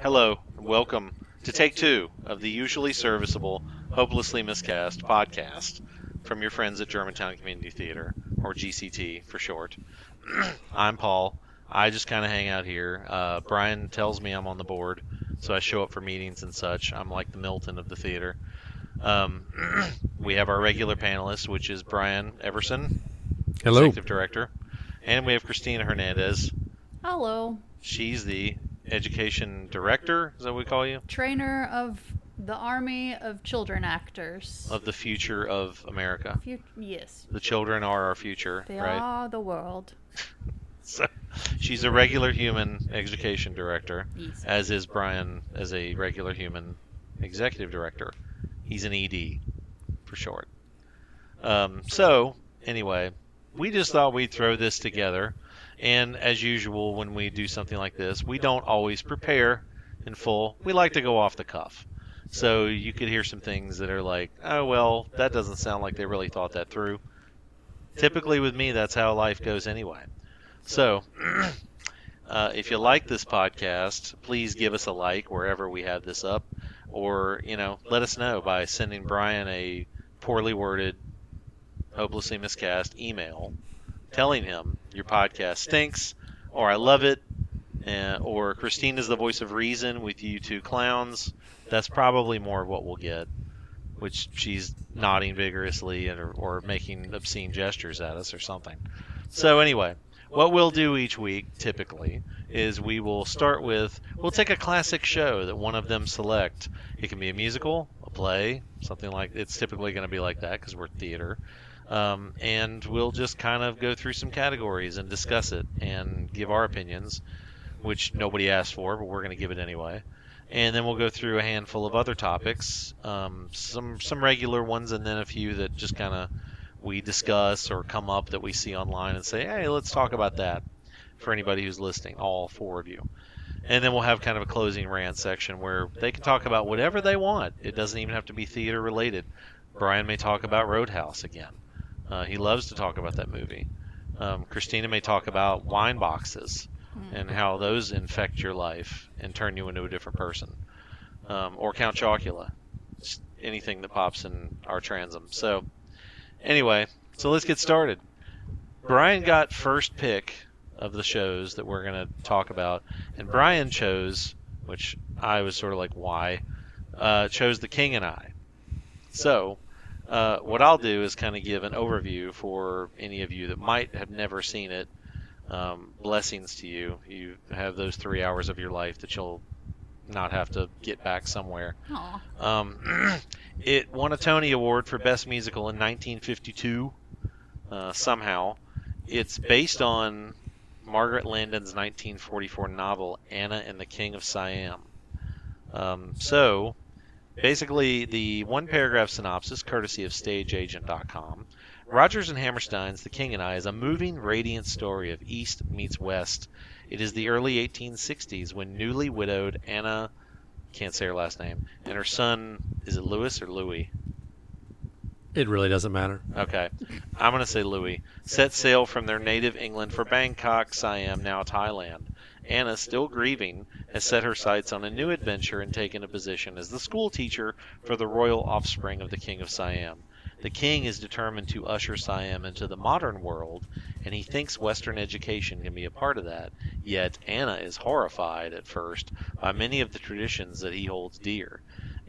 Hello, welcome to take two of the usually serviceable, hopelessly miscast podcast from your friends at Germantown Community Theater, or GCT for short. I'm Paul. I just kind of hang out here. Uh, Brian tells me I'm on the board, so I show up for meetings and such. I'm like the Milton of the theater. Um, we have our regular panelist, which is Brian Everson, Hello. executive director, and we have Christina Hernandez. Hello, She's the education director. Is that what we call you? trainer of the army of children actors. Of the future of America. Fu- yes, The children are our future, they right? are the world. So she's a regular human education director, Yes. as is Brian as a regular human executive director. He's an ED for short. Um, so anyway, we just thought we'd throw this together. And as usual, when we do something like this, we don't always prepare in full. We like to go off the cuff. So you could hear some things that are like, oh, well, that doesn't sound like they really thought that through. Typically, with me, that's how life goes anyway. So, uh, if you like this podcast, please give us a like wherever we have this up, or you know, let us know by sending Brian a poorly worded, hopelessly miscast email, telling him your podcast stinks, or I love it, or Christine is the voice of reason with you two clowns. That's probably more of what we'll get, which she's nodding vigorously and, or, or making obscene gestures at us or something. So anyway, what we'll do each week typically is we will start with we'll take a classic show that one of them select. It can be a musical, a play, something like it's typically going to be like that because we're theater. Um, and we'll just kind of go through some categories and discuss it and give our opinions, which nobody asked for, but we're going to give it anyway. And then we'll go through a handful of other topics, um, some some regular ones, and then a few that just kind of we discuss or come up that we see online and say, hey, let's talk about that for anybody who's listening, all four of you. And then we'll have kind of a closing rant section where they can talk about whatever they want. It doesn't even have to be theater related. Brian may talk about Roadhouse again. Uh, he loves to talk about that movie. Um, Christina may talk about wine boxes and how those infect your life and turn you into a different person. Um, or Count Chocula. Just anything that pops in our transom. So, anyway, so let's get started. Brian got first pick of the shows that we're going to talk about, and Brian chose, which I was sort of like, why? Uh, chose The King and I. So, uh, what I'll do is kind of give an overview for any of you that might have never seen it. Um, blessings to you. You have those three hours of your life that you'll not have to get back somewhere. Um, it won a Tony Award for Best Musical in 1952. Uh, somehow, it's based on Margaret Landon's 1944 novel Anna and the King of Siam. Um, so, basically, the one-paragraph synopsis, courtesy of StageAgent.com. Rodgers and Hammerstein's The King and I is a moving, radiant story of East meets West. It is the early 1860s when newly widowed Anna can't say her last name. And her son, is it Louis or Louis? It really doesn't matter. Okay. I'm going to say Louis. Set sail from their native England for Bangkok, Siam, now Thailand. Anna, still grieving, has set her sights on a new adventure and taken a position as the school teacher for the royal offspring of the King of Siam. The king is determined to usher Siam into the modern world, and he thinks Western education can be a part of that. Yet Anna is horrified at first by many of the traditions that he holds dear.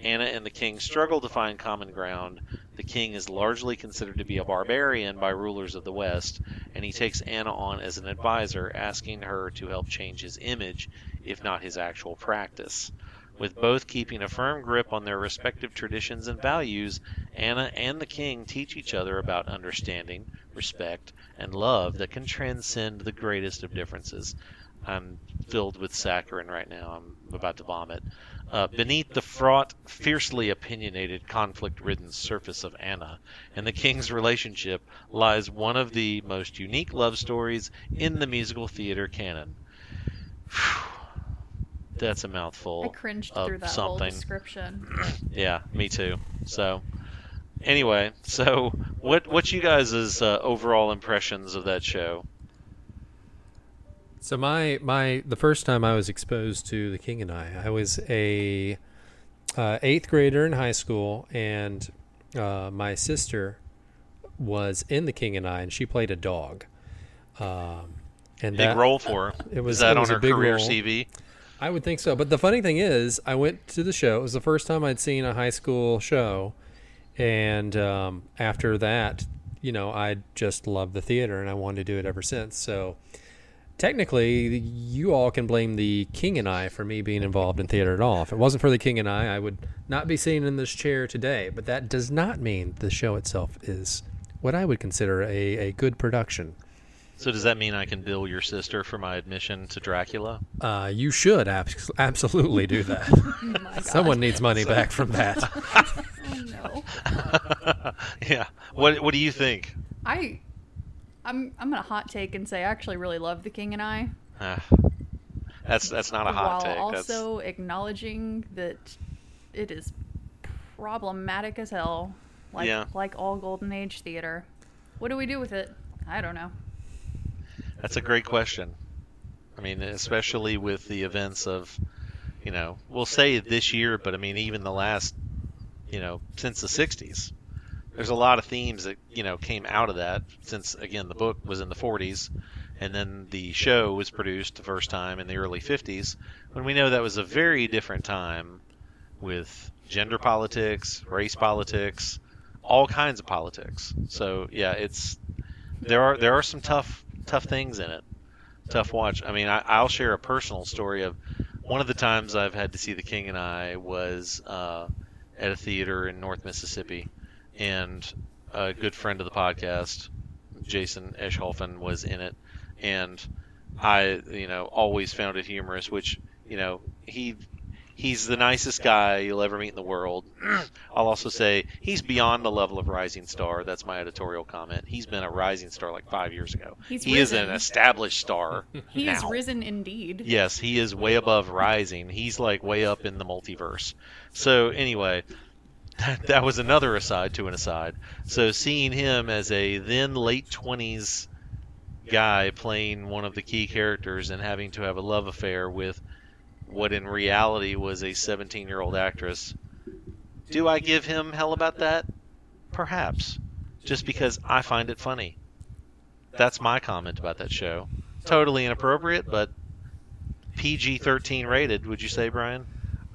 Anna and the king struggle to find common ground. The king is largely considered to be a barbarian by rulers of the West, and he takes Anna on as an advisor, asking her to help change his image, if not his actual practice. With both keeping a firm grip on their respective traditions and values, Anna and the king teach each other about understanding, respect, and love that can transcend the greatest of differences. I'm filled with saccharin right now. I'm about to vomit. Uh, beneath the fraught, fiercely opinionated, conflict ridden surface of Anna and the king's relationship lies one of the most unique love stories in the musical theater canon. That's a mouthful. I cringed through that something. whole description. Yeah, me too. So, anyway, so what what's you guys' uh, overall impressions of that show? So my my the first time I was exposed to The King and I, I was a uh, eighth grader in high school, and uh, my sister was in The King and I, and she played a dog. Um, and Big that, role for her. It was Is that it was on a her big career role. CV? I would think so. But the funny thing is, I went to the show. It was the first time I'd seen a high school show, and um, after that, you know, I just loved the theater, and I wanted to do it ever since. So, technically, you all can blame the King and I for me being involved in theater at all. If it wasn't for the King and I, I would not be sitting in this chair today. But that does not mean the show itself is what I would consider a, a good production. So does that mean I can bill your sister for my admission to Dracula? Uh, you should abs- absolutely do that. Oh. Someone needs money back from that. Oh no. yeah. What What do you think? I, I'm I'm gonna hot take and say I actually really love The King and I. Ah, that's that's not a hot while take. also acknowledging that it is problematic as hell, like Yeah. like all golden age theater. What do we do with it? I don't know. that's that's a great question. I mean, especially with the events of, you know, we'll say this year, but I mean even the last, you know, since the '60s. There's a lot of themes that you know came out of that. Since again, the book was in the 40s, and then the show was produced the first time in the early 50s, when we know that was a very different time with gender politics, race politics, all kinds of politics. So yeah, it's there are there are some tough tough things in it. Tough watch. I mean, I, I'll share a personal story of one of the times I've had to see The King and I was uh, at a theater in North Mississippi, and a good friend of the podcast, Jason Eschhofen, was in it, and I, you know, always found it humorous. Which, you know, he he's the nicest guy you'll ever meet in the world. I'll also say he's beyond the level of rising star. That's my editorial comment. He's been a rising star like five years ago. He's he is an established star. He is risen indeed. Yes, he is way above rising. He's like way up in the multiverse. So anyway, that, that was another aside to an aside. So seeing him as a then late twenties guy playing one of the key characters and having to have a love affair with what in reality was a 17 year old actress. Do I give him hell about that? Perhaps. Just because I find it funny. That's my comment about that show. Totally inappropriate, but PG 13 rated, would you say, Brian?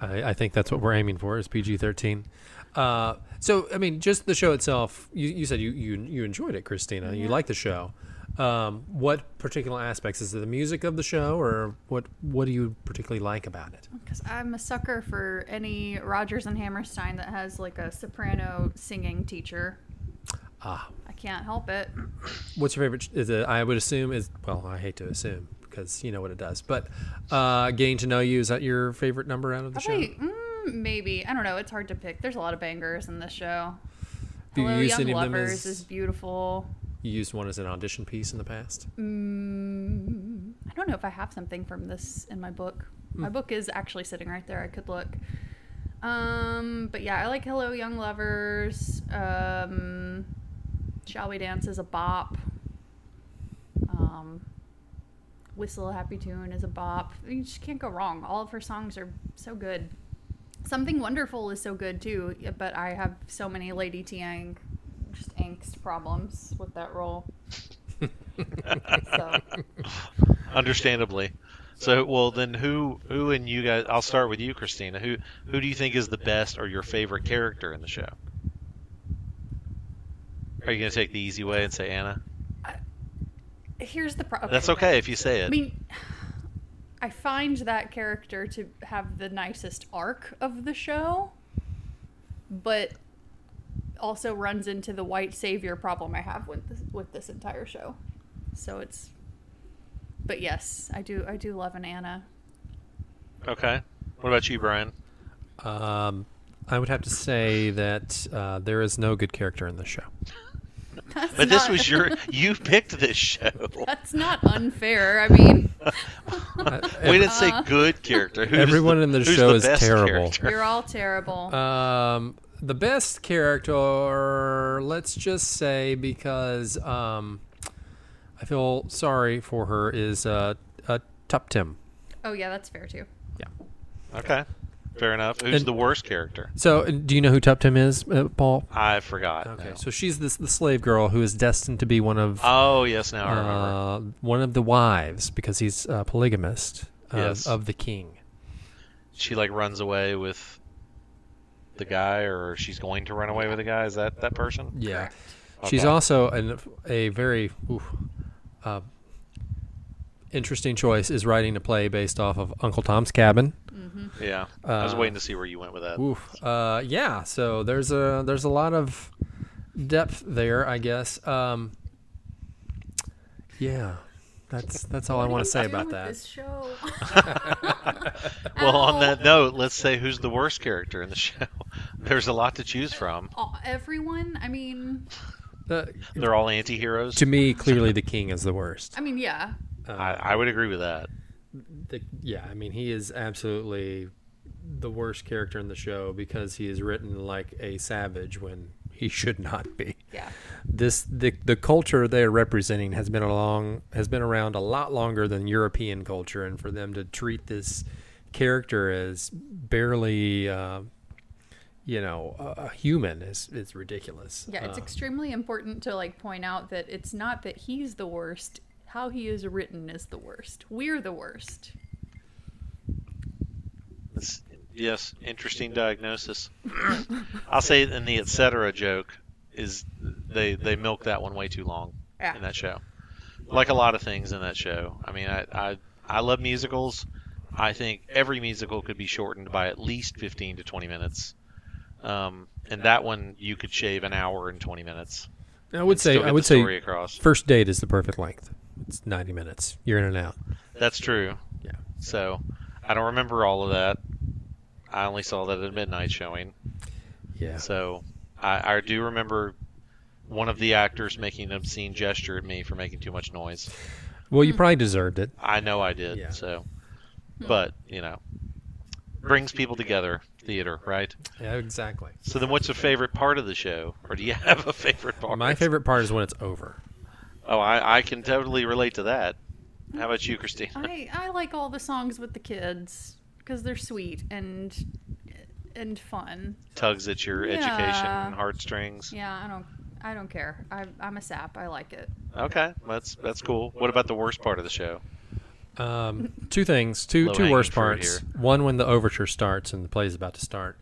I, I think that's what we're aiming for is PG thirteen. Uh, so I mean, just the show itself. You, you said you, you you enjoyed it, Christina. You Yeah. liked the show. Um, what particular aspects is it the music of the show, or what what do you particularly like about it? Because I'm a sucker for any Rodgers and Hammerstein that has like a soprano singing teacher. Ah, I can't help it. what's your favorite? Is it? I would assume is well. I hate to assume because you know what it does, but uh, getting to know you is that your favorite number out of the show? Mm, maybe. I don't know. It's hard to pick. There's a lot of bangers in this show. You Hello, use Young any of them Lovers as- is beautiful. You used one as an audition piece in the past. Mm, I don't know if I have something from this in my book. My book is actually sitting right there. I could look. Um, but yeah, I like Hello Young Lovers. Um, Shall We Dance is a bop. Um, Whistle a Happy Tune is a bop. You just can't go wrong. All of her songs are so good. Something Wonderful is so good too, but I have so many Lady Thiang just angst problems with that role. so Understandably. So, well, then who who and you guys? I'll start with you, Christina. Who who do you think is the best or your favorite character in the show? Are you gonna take the easy way and say Anna? here's the problem. That's okay if you say it. I it. mean, I find that character to have the nicest arc of the show, but also runs into the white savior problem I have with this, with this entire show. So it's, but yes, I do I do love an Anna. Okay. What about you, Brian? Um, I would have to say that uh, there is no good character in the show. That's But this was your you picked this show. That's not unfair. I mean, We didn't say Uh. good character. Who's Everyone in the who's show the is terrible. character? you're all terrible. Um, the best character, let's just say, because um, I feel sorry for her, is uh, uh, Tuptim. Oh yeah, that's fair too. Yeah. Okay, fair enough. Who's And- the worst character? So, do you know who Tuptim is, uh, Paul? I forgot. Okay, now. so she's this the slave girl who is destined to be one of Oh yes, now I remember. uh, one of the wives because he's a polygamist of, Yes. of the king. she like runs away with the guy, or she's going to run away with the guy. Is that that person? Yeah, Correct. she's also an, a very oof, uh, interesting choice. Is writing a play based off of Uncle Tom's Cabin. Yeah, I was Uh, waiting to see where you went with that. Oof. Uh, yeah. So there's a there's a lot of depth there, I guess. Um, yeah, that's that's all I want to say about that. This show. Well, on that note, let's say who's the worst character in the show. There's a lot to choose from. Oh, everyone. I mean, Uh, They're all anti-heroes. to me, clearly the king is the worst. I mean, yeah. Uh, I, I would agree with that. the, yeah, I mean, he is absolutely the worst character in the show because he is written like a savage when he should not be. Yeah. This the the culture they're representing has been along has been around a lot longer than European culture, and for them to treat this character as barely, uh, you know, a, a human is is ridiculous. Yeah, it's Uh, extremely important to like point out that it's not that he's the worst. How he is written is the worst. We're the worst. It's, yes, interesting diagnosis. I'll say in the etc. joke is they they milk that one way too long Yeah. in that show. Like a lot of things in that show. I mean, I I, I love musicals. I think every musical could be shortened by at least 15 to 20 minutes. Um, and that one you could shave an hour and 20 minutes. I would say I would say story across. first date is the perfect length. It's ninety minutes. You're in and out. That's true. Yeah. So I don't remember all of that. I only saw that at midnight showing. Yeah. So I, I do remember one of the actors making an obscene gesture at me for making too much noise. Well, you probably deserved it. I know I did. Yeah. So, hmm. but you know, brings people together. Theater, right? Yeah, exactly. So then, what's your favorite part of the show, or do you have a favorite part? My favorite part is when it's over. Oh, I, I can totally relate to that. How about you, Christina? I I like all the songs with the kids because they're sweet and and fun. Tugs at your Yeah. education heartstrings. Yeah, I don't I don't care. I, I'm a sap. I like it. Okay, that's that's cool. What about the worst part of the show? Um, two things, two two Low-hanging worst parts. here. One when the overture starts and the play is about to start.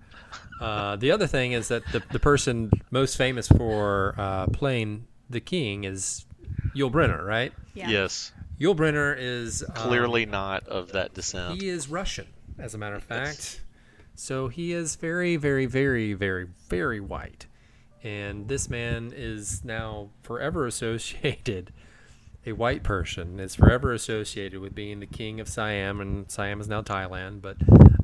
Uh, the other thing is that the the person most famous for uh, playing the king is Yul Brynner, right? Yeah. Yes, Yul Brynner is um, clearly not of that descent. he is Russian, as a matter of fact. So he is very, very, very, very, very white, and this man is now forever associated. A white person is forever associated with being the king of Siam, and Siam is now Thailand, but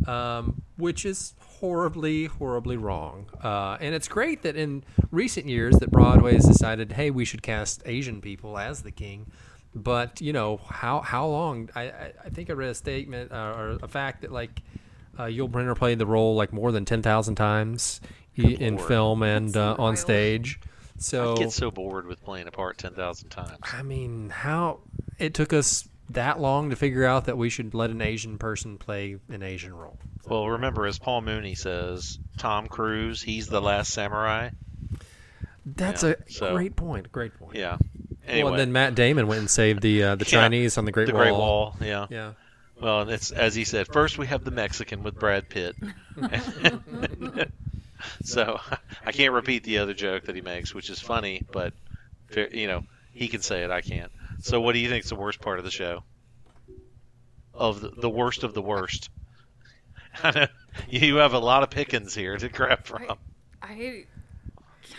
um, which is horribly, horribly wrong. Uh, and it's great that in recent years that Broadway has decided, hey, we should cast Asian people as the king. But you know how how long? I I, I think I read a statement uh, or a fact that like uh, Yul Brynner played the role like more than ten thousand times i- in Lord. film and uh, on wild. stage. I So get so bored with playing a part ten thousand times. I mean, how it took us that long to figure out that we should let an Asian person play an Asian role. Well, remember, as Paul Mooney says, Tom Cruise, he's the last samurai. That's Yeah, a so- great point. Great point. Yeah. Anyway, Well, and then Matt Damon went and saved the uh, the Yeah, Chinese on the Great the Wall. Great Wall. Yeah. Yeah. Well, it's as he said. First, we have the Mexican with Brad Pitt. so I can't repeat the other joke that he makes, which is funny, but you know he can say it. I can't. So, what do you think is the worst part of the show? Of the, the worst of the worst. You have a lot of pickings here to grab from. I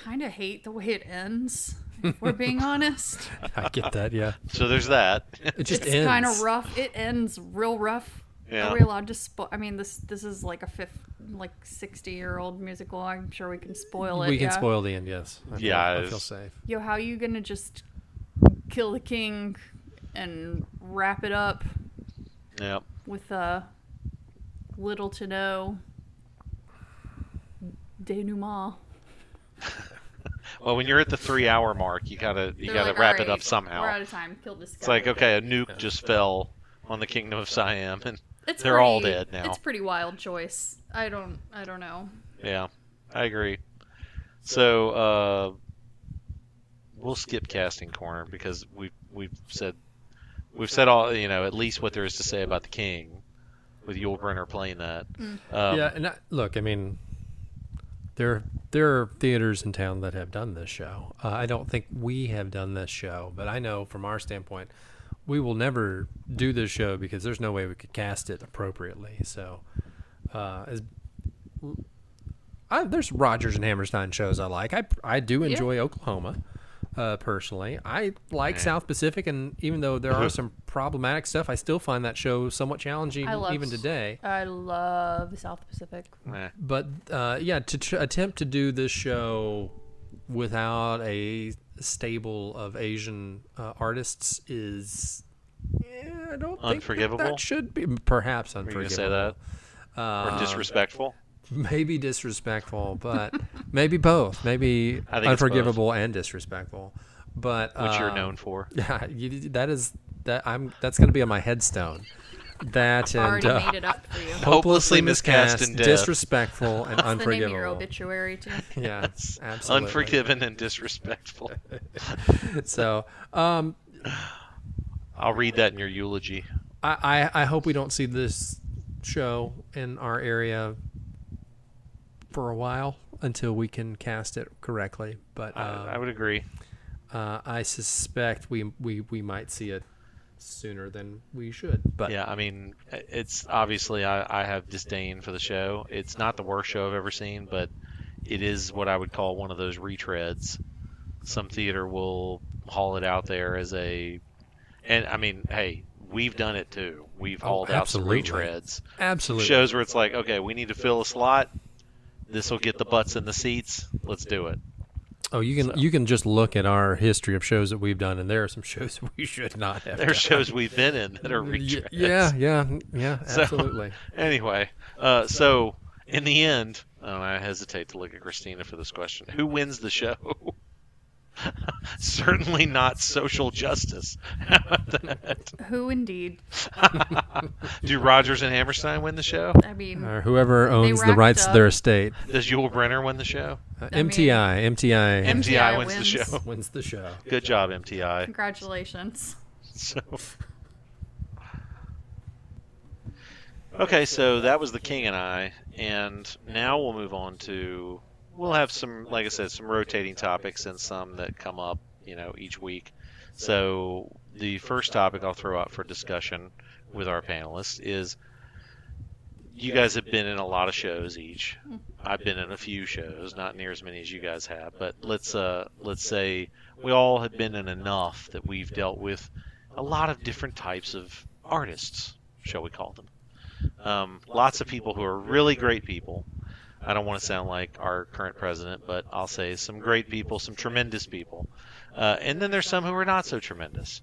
kind of hate the way it ends. If we're being honest. I get that. Yeah. So there's that. It just it's ends. kind of rough. It ends real rough. Yeah. Are we allowed to spoil? I mean, this this is like a fifth, like sixty year old musical. I'm sure we can spoil it. We can yeah. spoil the end. Yes. I feel, Yeah, I feel safe. Yo, how are you gonna just kill the king and wrap it up yeah. with uh, little to no denouement? Well, when you're at the three-hour mark, you gotta you They're gotta like, wrap "All it up somehow. We're out of time. Kill this guy. It's like okay, a nuke just fell on the Kingdom of Siam, and It's They're all dead now. It's pretty wild choice. I don't. I don't know. yeah, I agree. So uh, we'll skip casting corner because we've we've said we've said all you know at least what there is to say about the King, with Yul Brynner playing that. Um, yeah, and I, look, I mean, there there are theaters in town that have done this show. Uh, I don't think we have done this show, but I know from our standpoint, we will never do this show because there's no way we could cast it appropriately. So, uh, as I, there's Rodgers and Hammerstein shows I like. I I do enjoy Oklahoma. Uh, personally, I like Yeah. South Pacific, and even though there are some problematic stuff, I still find that show somewhat challenging I love even today. I love South Pacific. eh. But uh, yeah, to tr- attempt to do this show without a stable of Asian uh, artists is, yeah, I don't think that That should be perhaps Were you unforgivable. gonna say that or Uh, disrespectful? Maybe disrespectful, but maybe both. Maybe I think it's unforgivable and disrespectful. But Which you're uh, known for. Yeah, you, that is that. I'm that's going to be on my headstone. That and Already uh, made it up for you. Hopelessly miscast and disrespectful, and That's the name of your obituary too. Yeah, absolutely. Unforgiven and disrespectful. So, um, I'll read that in your eulogy. I, I I hope we don't see this show in our area for a while until we can cast it correctly. But I, uh, I would agree. uh, I suspect we, we we might see it sooner than we should. But Yeah, I mean, it's obviously I, I have disdain for the show. It's not the worst show I've ever seen, but it is what I would call one of those retreads. Some theater will haul it out there as a, and I mean, hey, we've done it too. We've Oh, hauled out some retreads. absolutely. Shows where it's like, okay, we need to fill a slot. This will get the butts in the seats. Let's do it. Oh, you can So- you can just look at our history of shows that we've done, and there are some shows we should not have. There are shows we've been in that are retreads. Yeah, yeah, yeah, So- absolutely. Anyway, uh, so in the end, oh, I hesitate to look at Christina for this question. Who wins the show? Certainly not social justice. How about that? Who indeed? Do Rodgers and Hammerstein win the show? I mean, Or whoever owns the racked rights to their estate. Does Yul Brynner win the show? Uh, I mean- MTI, MTI MTI MTI wins, the show. wins the show. Good job, MTI. congratulations. So. Okay, so that was the King and I, and now we'll move on to we'll have some, like I said, some rotating topics and some that come up, you know, each week. So the first topic I'll throw out for discussion with our panelists is you guys have been in a lot of shows each. I've been in a few shows, not near as many as you guys have, but let's uh let's say we all have been in enough that we've dealt with a lot of different types of artists, shall we call them. Um, lots of people who are really great people. I don't want to sound like our current president, but I'll say some great people, some tremendous people. Uh, and then there's some who are not so tremendous.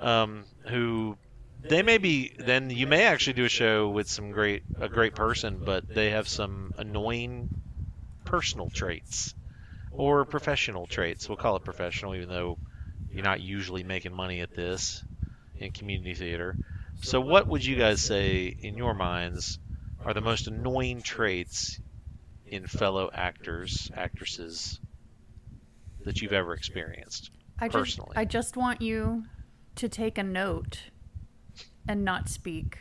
Um, who they may be then you may actually do a show with some great a great person, but they have some annoying personal traits or professional traits. We'll call it professional, even though you're not usually making money at this in community theater. So, what would you guys say, in your minds, are the most annoying traits in fellow actors, actresses that you've ever experienced? I just, Personally. I just want you to take a note and not speak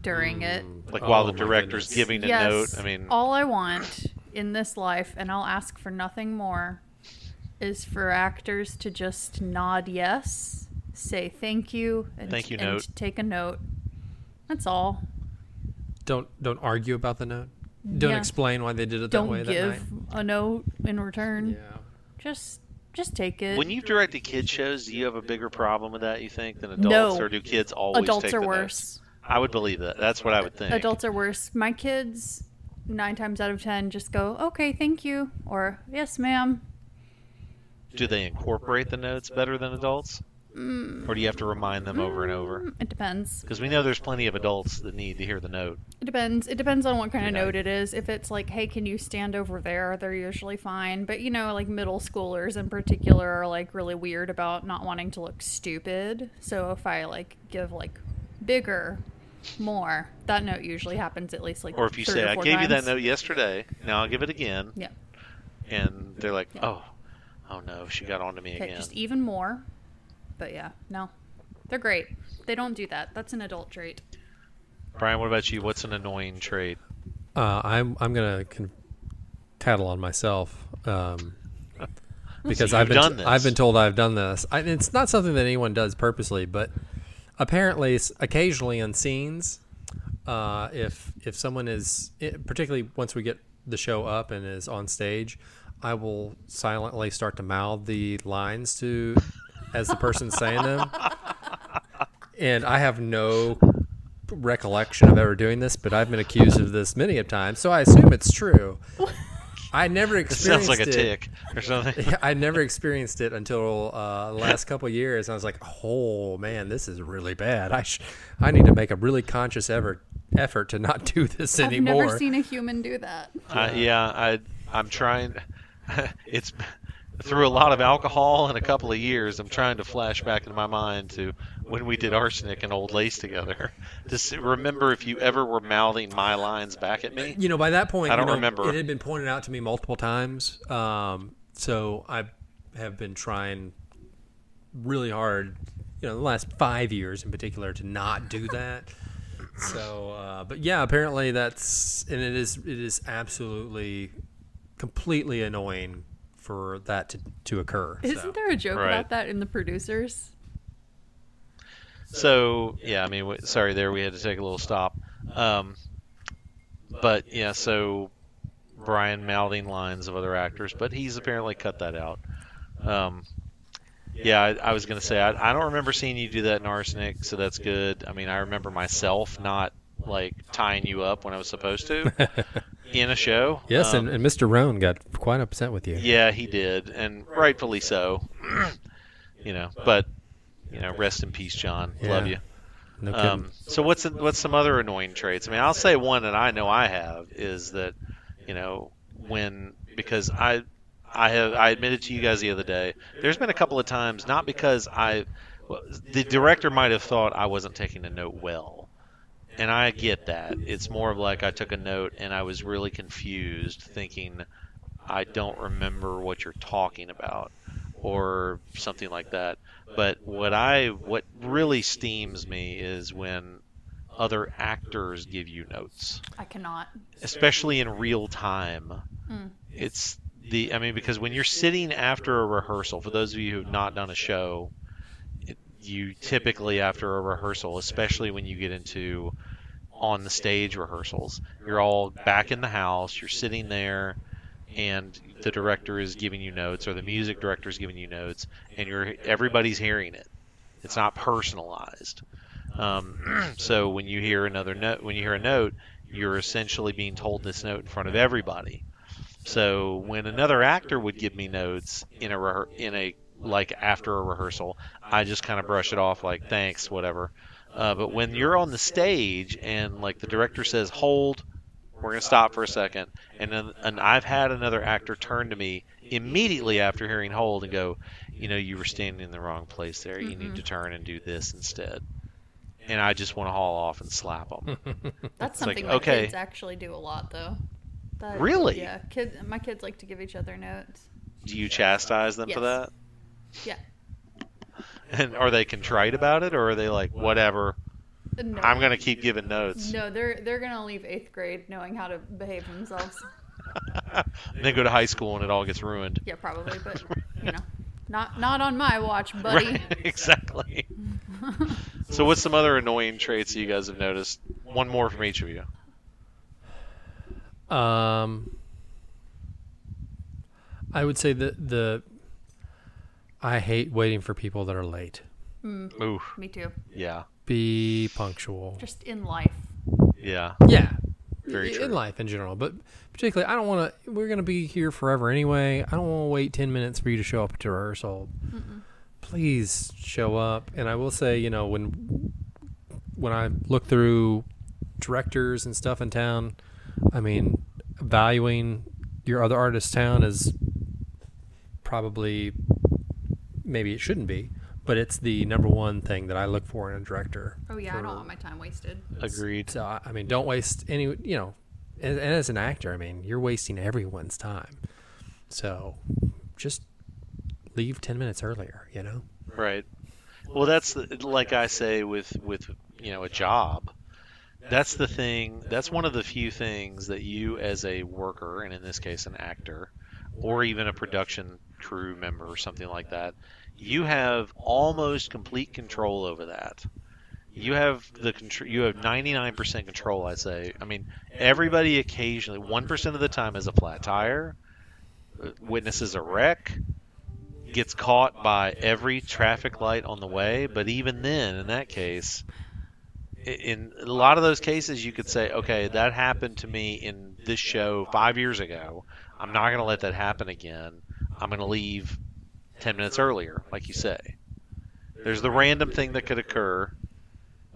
during it. Like while Oh, the my director's giving a yes, note, I mean, all I want in this life, and I'll ask for nothing more, is for actors to just nod yes, say thank you, and, Thank you and note. take a note. That's all. Don't don't argue about the note. Don't Yeah. explain why they did it that way Don't that give night. a note in return. Yeah. Just, just take it. when you've directed kid shows, do you have a bigger problem with that, you think, than adults? No. Or do kids always Adults take are the worse. notes? I would believe that. That's what I would think. Adults are worse. My kids, nine times out of ten, just go, okay, thank you, or yes, ma'am. Do they incorporate the notes better than adults? Or do you have to remind them over and over? Mm, It depends. Because we know there's plenty of adults that need to hear the note. It depends. It depends on what kind of know. note it is. If it's like, hey, can you stand over there? They're usually fine. But you know, like middle schoolers in particular are like really weird about not wanting to look stupid. So if I like give like bigger, more, that note usually happens at least like. Or if you say, "I gave you that note yesterday, now I'll give it again," Yeah. and they're like, Yeah. "Oh, oh no, she got on to me Okay, again." just even more. But yeah, no, they're great. They don't do that. That's an adult trait. Brian, what about you? What's an annoying trait? Uh, I'm I'm gonna con- tattle on myself um, because So I've been done this. I've been told I've done this. I, it's not something that anyone does purposely, but apparently, occasionally in scenes, uh, if if someone is i- particularly once we get the show up and is on stage, I will silently start to mouth the lines to as the person saying them, and I have no recollection of ever doing this, but I've been accused of this many a time, so I assume it's true. I never experienced It experienced sounds like a it. tick or something. I never experienced it until uh, the last couple of years. I was like, "Oh man, this is really bad. I sh- I need to make a really conscious effort effort to not do this anymore. I've never seen a human do that. Uh, yeah, I I'm trying. It's through a lot of alcohol and a couple of years. I'm trying to flash back into my mind to when we did arsenic and old lace together. To remember if you ever were mouthing my lines back at me. you know, by that point, I don't you know, remember. It had been pointed out to me multiple times. Um, so I have been trying really hard, you know, the last five years in particular, to not do that. So, uh, but yeah, apparently that's and it is it is absolutely completely annoying for that to, to occur. Isn't so. there a joke Right. about that in the producers? So yeah, I mean, w- sorry, there we had to take a little stop. Um, but yeah, so Brian mouthing lines of other actors, but he's apparently cut that out. Um, yeah, I, I was gonna say I, I don't remember seeing you do that in Arsenic, so that's good. I mean, I remember myself not like tying you up when I was supposed to in a show. yes, Um, and, and Mr. Roan got quite upset with you. yeah, he did, and rightfully so. you know, but you know, rest in peace, John. Love you. No kidding. Um, so what's what's some other annoying traits? I mean, I'll say one that I know I have is that, you know, when because I I have I admitted to you guys the other day. There's been a couple of times not because I well, the director might have thought I wasn't taking a note well. And I get that. It's more of like I took a note and I was really confused thinking I don't remember what you're talking about or something like that. But what I what really steams me is when other actors give you notes, I cannot. especially in real time. Mm. It's the I mean because when you're sitting after a rehearsal, for those of you who've not done a show, you typically after a rehearsal, especially when you get into on the stage rehearsals, you're all back in the house, you're sitting there and the director is giving you notes or the music director is giving you notes and you're everybody's hearing it. It's not personalized. Um, so when you hear another note, when you hear a note, you're essentially being told this note in front of everybody. So when another actor would give me notes in a in a like after a rehearsal, I just kind of brush it off like thanks, whatever. Uh, but when you're on the stage and like the director says hold, we're gonna stop for a second, and then and I've had another actor turn to me immediately after hearing hold and go, you know, you were standing in the wrong place there. You need Mhm. to turn and do this instead. And I just want to haul off and slap them. That's It's like, something my okay. kids actually do a lot, though. That- Really? Yeah, kids. My kids like to give each other notes. Do you chastise them for that? Yeah. And are they contrite about it, or are they like, whatever? No, I'm gonna keep giving notes. No, they're they're gonna leave eighth grade knowing how to behave themselves. and then go to high school and it all gets ruined. Yeah, probably, but you know, not not on my watch, buddy. Right, exactly. So, what's some other annoying traits that you guys have noticed? One more from each of you. Um, I would say that the I hate waiting for people that are late. Mm, Ooh, me too. yeah, Be punctual. Just in life. yeah, Yeah, Very true. in life in general, but particularly, I don't want to. We're going to be here forever anyway. I don't want to wait ten minutes for you to show up to rehearsal. please show up. And I will say, you know, when when I look through directors and stuff in town, I mean, valuing your other artist's town is probably maybe it shouldn't be, but it's the number one thing that I look for in a director. Oh yeah, I don't want my time wasted. Agreed. So I I mean, don't waste any. You know, and, and as an actor, I mean, you're wasting everyone's time. So just leave ten minutes earlier. You know. Right. Well, that's the, like I say with with you know a job. That's the thing. That's one of the few things that you, as a worker, and in this case, an actor, or even a production crew member or something like that, you have almost complete control over that. You have the control. You have 99% control. I say. I mean, everybody occasionally, one percent of the time, has a flat tire, uh, witnesses a wreck, gets caught by every traffic light on the way. But even then, in that case, in a lot of those cases, you could say, okay, that happened to me in this show five years ago. I'm not going to let that happen again. I'm going to leave 10 minutes earlier, like you say. There's the random thing that could occur,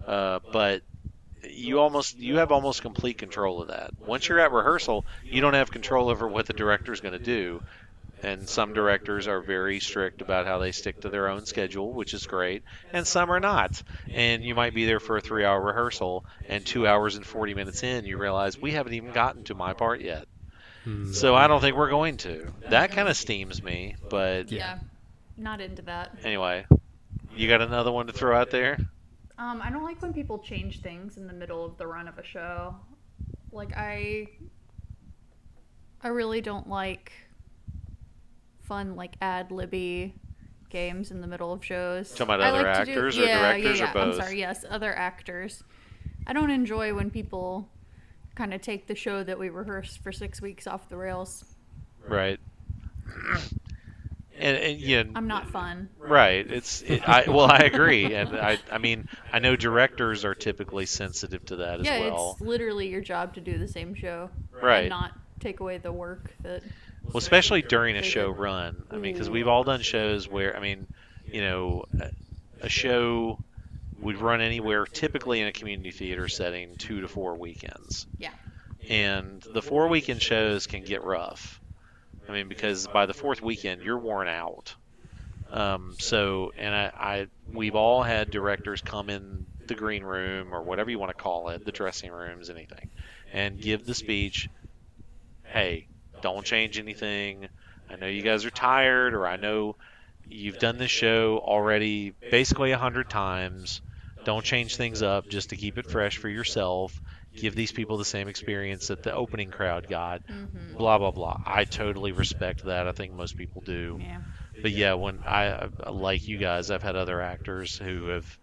uh, but you almost you have almost complete control of that. Once you're at rehearsal, you don't have control over what the director's going to do and some directors are very strict about how they stick to their own schedule, which is great, and some are not. And you might be there for a three-hour rehearsal, and two hours and 40 minutes in, you realize we haven't even gotten to my part yet. Hmm. So I don't think we're going to. That kind of steams me, but Yeah. Not into that. anyway, you got another one to throw out there? Um, I don't like when people change things in the middle of the run of a show. Like I I really don't like fun like ad libby games in the middle of shows. Talking about I other like to do- actors or yeah, directors or yeah, yeah. I'm both? sorry, yes, other actors. I don't enjoy when people kind of take the show that we rehearsed for six weeks off the rails. Right. And, and yeah, I'm not fun. Right. It's it, I well I agree and I I mean I know directors are typically sensitive to that as yeah, well. it's literally your job to do the same show. Right. And not take away the work that Well, especially during a show run. I mean, because we've all done shows where, I mean, you know, a- a show would run anywhere, typically in a community theater setting, two to four weekends. Yeah. And the four weekend shows can get rough. I mean, because by the fourth weekend, you're worn out. Um, so, and I, I, we've all had directors come in the green room or whatever you want to call it, the dressing rooms, anything, and give the speech. Hey, don't change anything. I know you guys are tired, or I know you've done this show already basically a hundred times. Don't change things up just to keep it fresh for yourself. Give these people the same experience that the opening crowd got. Mm-hmm. Blah blah blah. I totally respect that. I think most people do. Yeah. But yeah, when I like you guys, I've had other actors who have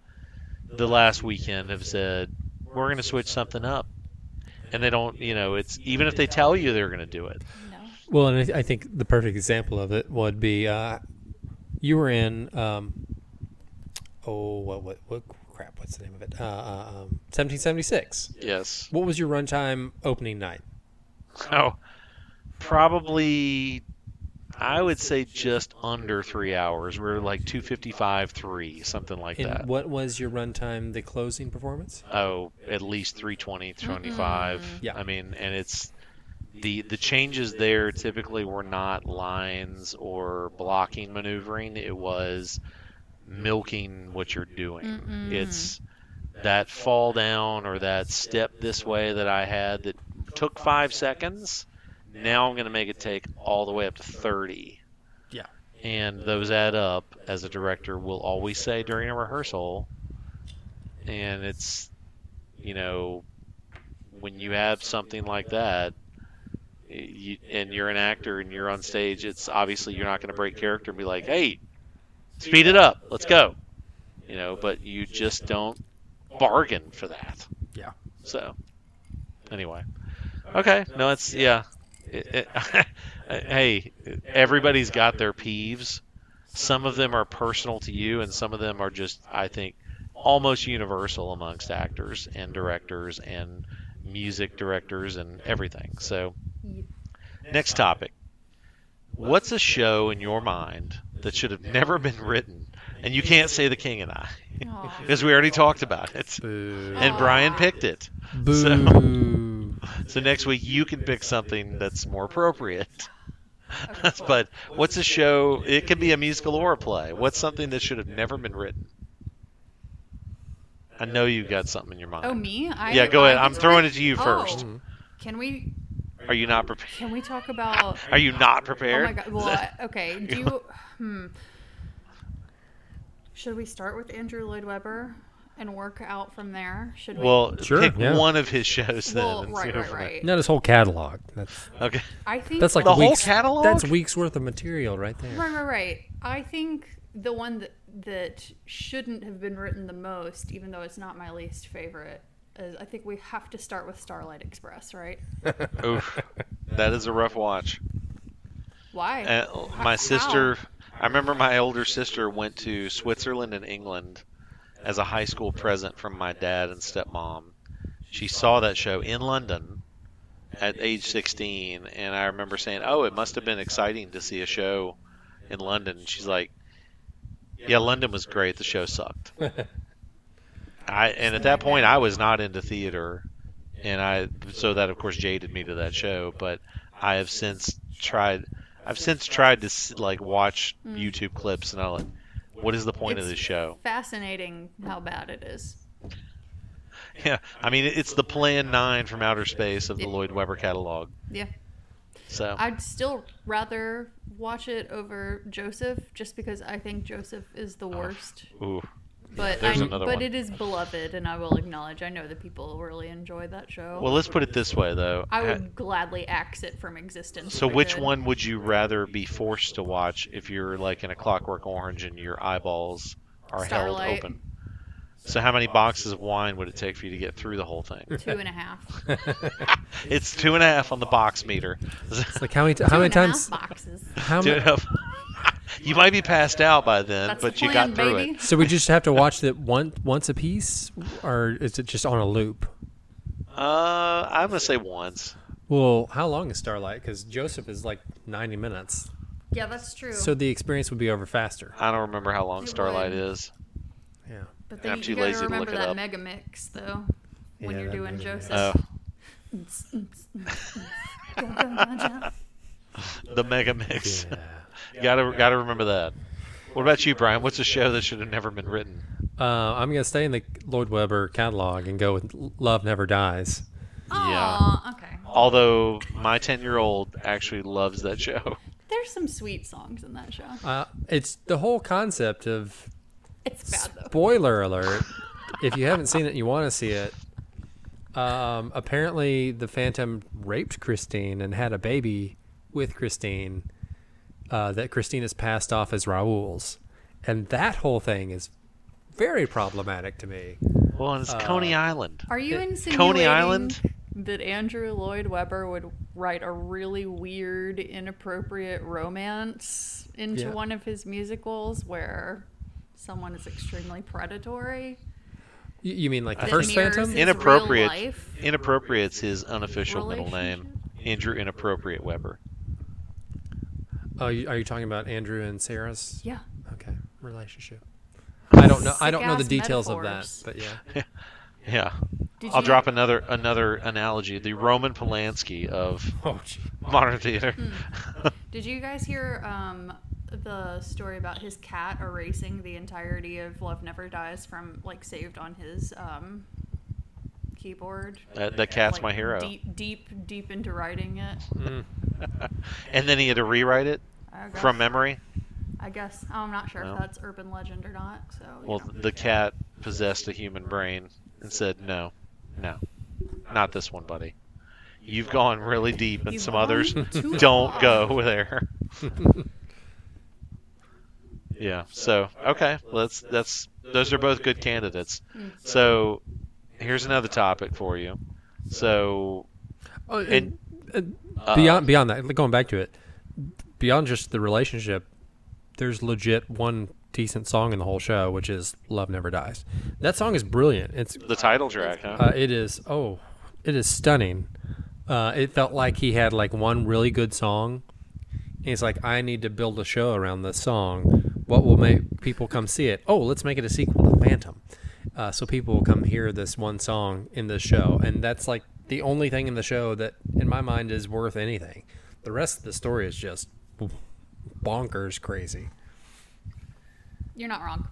the last weekend have said we're going to switch something up, and they don't. You know, it's even if they tell you they're going to do it. No. Well, and I I think the perfect example of it would be uh, you were in um, oh what what what crap what's the name of it uh, uh, um, 1776. Yes. What was your runtime opening night? Oh, probably. I would say just under three hours. We're like two fifty five, three, something like And that. what was your runtime the closing performance? oh, at least 320, 325. Mm-mm. Yeah. I mean, and it's the the changes there typically were not lines or blocking maneuvering. It was milking what you're doing. Mm-mm. It's that fall down or that step this way that I had that took five seconds. Now I'm going to make it take all the way up to 30. Yeah. And those add up, as a director will always say during a rehearsal. And it's, you know, when you have something like that, you, and you're an actor and you're on stage, it's obviously you're not going to break character and be like, hey, speed it up, let's go. You know, but you just don't bargain for that. Yeah. So, anyway, okay, no, it's yeah. It, it, hey, everybody's got their peeves. Some of them are personal to you, and some of them are just, I think, almost universal amongst actors and directors and music directors and everything. So, next topic. What's a show in your mind that should have never been written and you can't say The King and I Aw. because we already talked about it, Boo. and Brian picked it. Boo. So next week you can pick something that's more appropriate. but what's a show? It could be a musical or a play. What's something that should have never been written? I know you got something in your mind. Oh, me? I, Yeah, go I ahead. I'm throwing it to you Oh, first. Mm-hmm. Can we Are you not prepared? can we talk about? Are you not prepared? Oh my god. Well, I- okay. Do you? Hmm. Should we start with Andrew Lloyd Webber and work out from there? Should we? well, Sure, pick yeah. one of his shows then. Well, right, right, right. Not his whole catalog. That's Okay. I think that's like The whole weeks, catalog? That's weeks worth of material right there. Right, right, right. I think the one that that shouldn't have been written the most, even though it's not my least favorite, is I think we have to start with Starlight Express, right? Oof. That is a rough watch. Why? Uh, my How? sister, I remember my older sister went to Switzerland and England as a high school present from my dad and stepmom. She saw that show in London at age 16, and I remember saying, "Oh, it must have been exciting to see a show in London." And she's like, "Yeah, London was great. The show sucked." I and at that point, I was not into theater, and I so that of course jaded me to that show. But I have since tried. I've since tried to like watch Mm. YouTube clips, and I'm like, "What is the point of this show?" Fascinating how bad it is. Yeah, I mean, it's the Plan Nine from outer space of the. Lloyd Webber catalog. Yeah. So I'd still rather watch it over Joseph, just because I think Joseph is the worst. ooh, But there's I, another but one. it is beloved, and I will acknowledge. I know that people really enjoy that show. well, let's put it this way though. I Ha- would gladly axe it from existence. So if I which could. one would you rather be forced to watch if you're like in a Clockwork Orange and your eyeballs are Starlight. held open? So how many boxes of wine would it take for you to get through the whole thing? Two and a half. It's two and a half on the box meter. It's like how many t- how many and a times boxes? how Two and many, a half. You might be passed out by then, That's but the you plan, got through baby. it. so we just have to watch that one once a piece or is it just on a loop? Uh, I'm gonna say once. Well, how long is Starlight? Because Joseph is like 90 minutes, Yeah, that's true. so the experience would be over faster. I don't remember how long It Starlight would. is. Yeah. but then I'm you, too you gotta lazy to remember look it that up. mega mix though when Yeah, you're that doing mega mix. Joseph. Oh, the Mega Mix. Yeah. Gotta gotta remember that. What about you, Brian? What's a show that should have never been written? Uh, I'm gonna stay in the Lloyd Webber catalog and go with Love Never Dies. Aw, okay. Although my ten-year-old actually loves that show. There's some sweet songs in that show. Uh, it's the whole concept of It's bad though. spoiler alert. if you haven't seen it, and you want to see it. Um, apparently, the Phantom raped Christine and had a baby with Christine. Uh, that Christine has passed off as Raoul's, and that whole thing is very problematic to me. Well, and it's Uh, Coney Island. Are you It- insinuating Coney Island? that Andrew Lloyd Webber would write a really weird, inappropriate romance into Yeah. one of his musicals where someone is extremely predatory? You, you mean like the first Phantom? his Inappropriate. real life Inappropriate's his unofficial middle name. relationship? Andrew Inappropriate Webber. Oh, you, are you talking about Andrew and Sarah's? Yeah. Okay, relationship. I don't know. I don't know the Sick-ass details of that, but yeah. Yeah. Did I'll you- drop another another analogy. The Roman Polanski of Oh, modern theater. Hmm. Did you guys hear um, the story about his cat erasing the entirety of Love Never Dies from like saved on his um, keyboard? that, that cat's Like, my hero. Deep, deep, deep into writing it. Mm. and then he had to rewrite it from memory. I guess I'm not sure Well. if that's urban legend or not. So Well, know. the cat possessed a human brain and said, "No, no, not this one, buddy. You've gone really deep, and You've some others don't far." go there." yeah. So okay, let's. That's those are both good candidates. Mm. So here's another topic for you. So Oh, And- and, uh, uh, beyond beyond that, going back to it, beyond just the relationship, there's legit one decent song in the whole show, which is "Love Never Dies." That song is brilliant. It's the title track, huh? uh, it is oh, it is stunning. Uh, it felt like he had like one really good song. And he's like, I need to build a show around this song, what will make people come see it? Oh, let's make it a sequel to Phantom. Uh, so people will come hear this one song in the show, and that's like the only thing in the show that, in my mind, is worth anything. The rest of the story is just bonkers crazy. You're not wrong.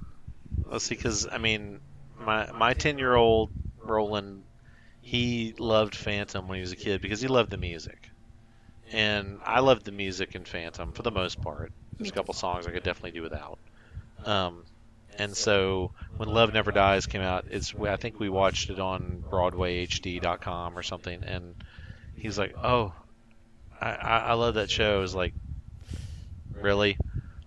Let's see, because I mean, my my ten year old Roland, he loved Phantom when he was a kid because he loved the music, and I loved the music in Phantom for the most part. There's a couple songs I could definitely do without. Um, and so when Love Never Dies came out, it's I think we watched it on BroadwayHD.com or something, and he's like, "Oh, I, I, I love that show." I was like, "Really?"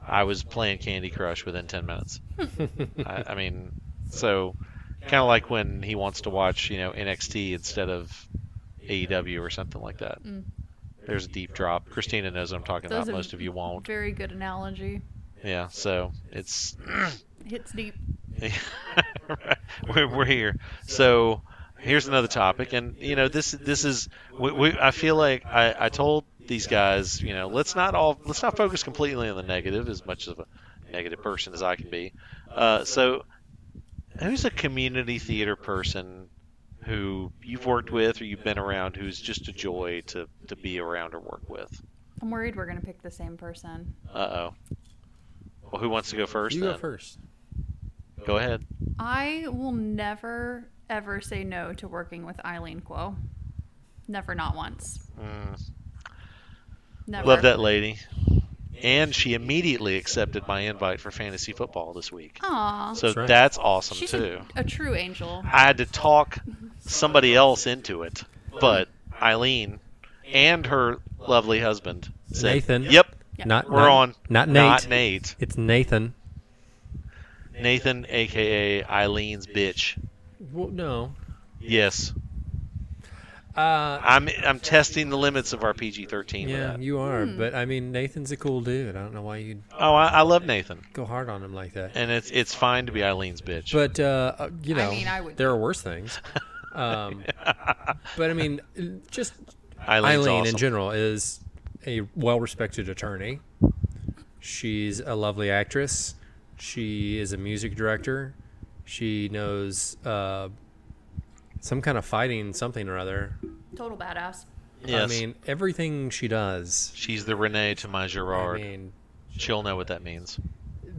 I was playing Candy Crush within ten minutes. I, I mean, so kind of like when he wants to watch, you know, NXT instead of AEW or something like that. Mm. There's a deep drop. Christina knows what I'm talking Those about. Most of you won't. Very good analogy. Yeah, so it's Hits deep. we're, we're here. So here's another topic, and you know this this is we, we I feel like I, I told these guys, you know, let's not all let's not focus completely on the negative as much of a negative person as I can be. Uh, so who's a community theater person who you've worked with or you've been around who's just a joy to, to be around or work with? I'm worried we're gonna pick the same person. Uh oh. Well, who wants to go first? you then? go first. Go ahead. I will never ever say no to working with Eileen Quo. Never, not once. Mm. Never. Love that lady. And she immediately accepted my invite for fantasy football this week. Aw. So That's right. that's awesome She's too. a, a true angel. I had to talk somebody else into it, but Eileen and her lovely husband said, Nathan. "Yep, Yeah. Not we're not, on." Not Nate. Not Nate. It's Nathan. Nathan, aka Eileen's bitch. Well, no. Yes, Uh, I'm. I'm testing the limits of our PG-13 with yeah, that. you are. Hmm. But I mean, Nathan's a cool dude. I don't know why you'd Oh, I, I love Nathan, go hard on him like that. and it's it's fine to be Eileen's bitch. But uh, uh, you I know, mean, I would- there are worse things. Um, but I mean, just Eileen's Eileen in general is a well-respected attorney. She's a lovely actress. She is a music director. She knows uh, some kind of fighting something or other. Total badass. Yes. I mean, everything she does. she's the Renee to my Gerard. I Gerard. mean, She'll know what that means.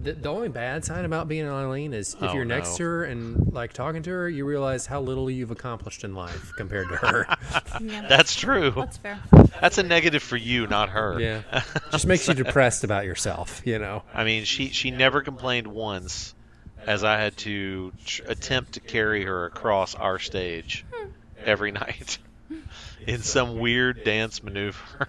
The, the only bad side about being an Eileen is if Oh, you're next no. to her and like talking to her, you realize how little you've accomplished in life compared to her. Yeah. That's true. That's fair. That's a negative for you, not her. yeah, just makes you depressed about yourself. You know. I mean, she she never complained once, as I had to tr- attempt to carry her across our stage hmm. every night in some weird dance maneuver.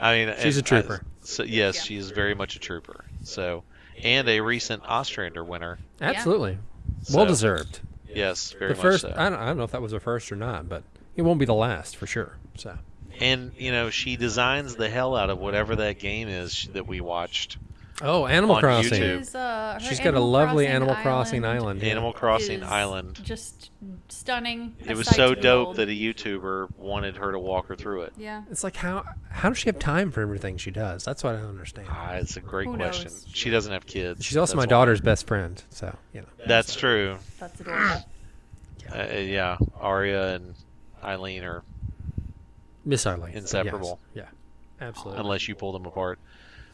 I mean, She's a uh, trooper. I- so yes, Yeah. she is very much a trooper. So, and a recent Ostrander winner. Absolutely, So, well deserved. Yes, very The much first, so. I, don't, I don't know if that was the first or not, but it won't be the last for sure. So And you know, she designs the hell out of whatever that game is that we watched. Oh, Animal On Crossing. YouTube. She's, uh, her She's got a Animal lovely Crossing Animal Crossing island. yeah. Animal Crossing is Island. Just stunning. It was sight so to dope behold. that a YouTuber wanted her to walk her through it. Yeah. It's like how how does she have time for everything she does? That's what I don't understand. Ah, it's a great Who question. knows? She doesn't have kids. She's also that's my why. daughter's best friend, so you know. That's true. That's adorable. Uh, yeah, Arya and Eileen are Miss Arlene. Inseparable. Yes. Yeah, absolutely. unless you pull them apart.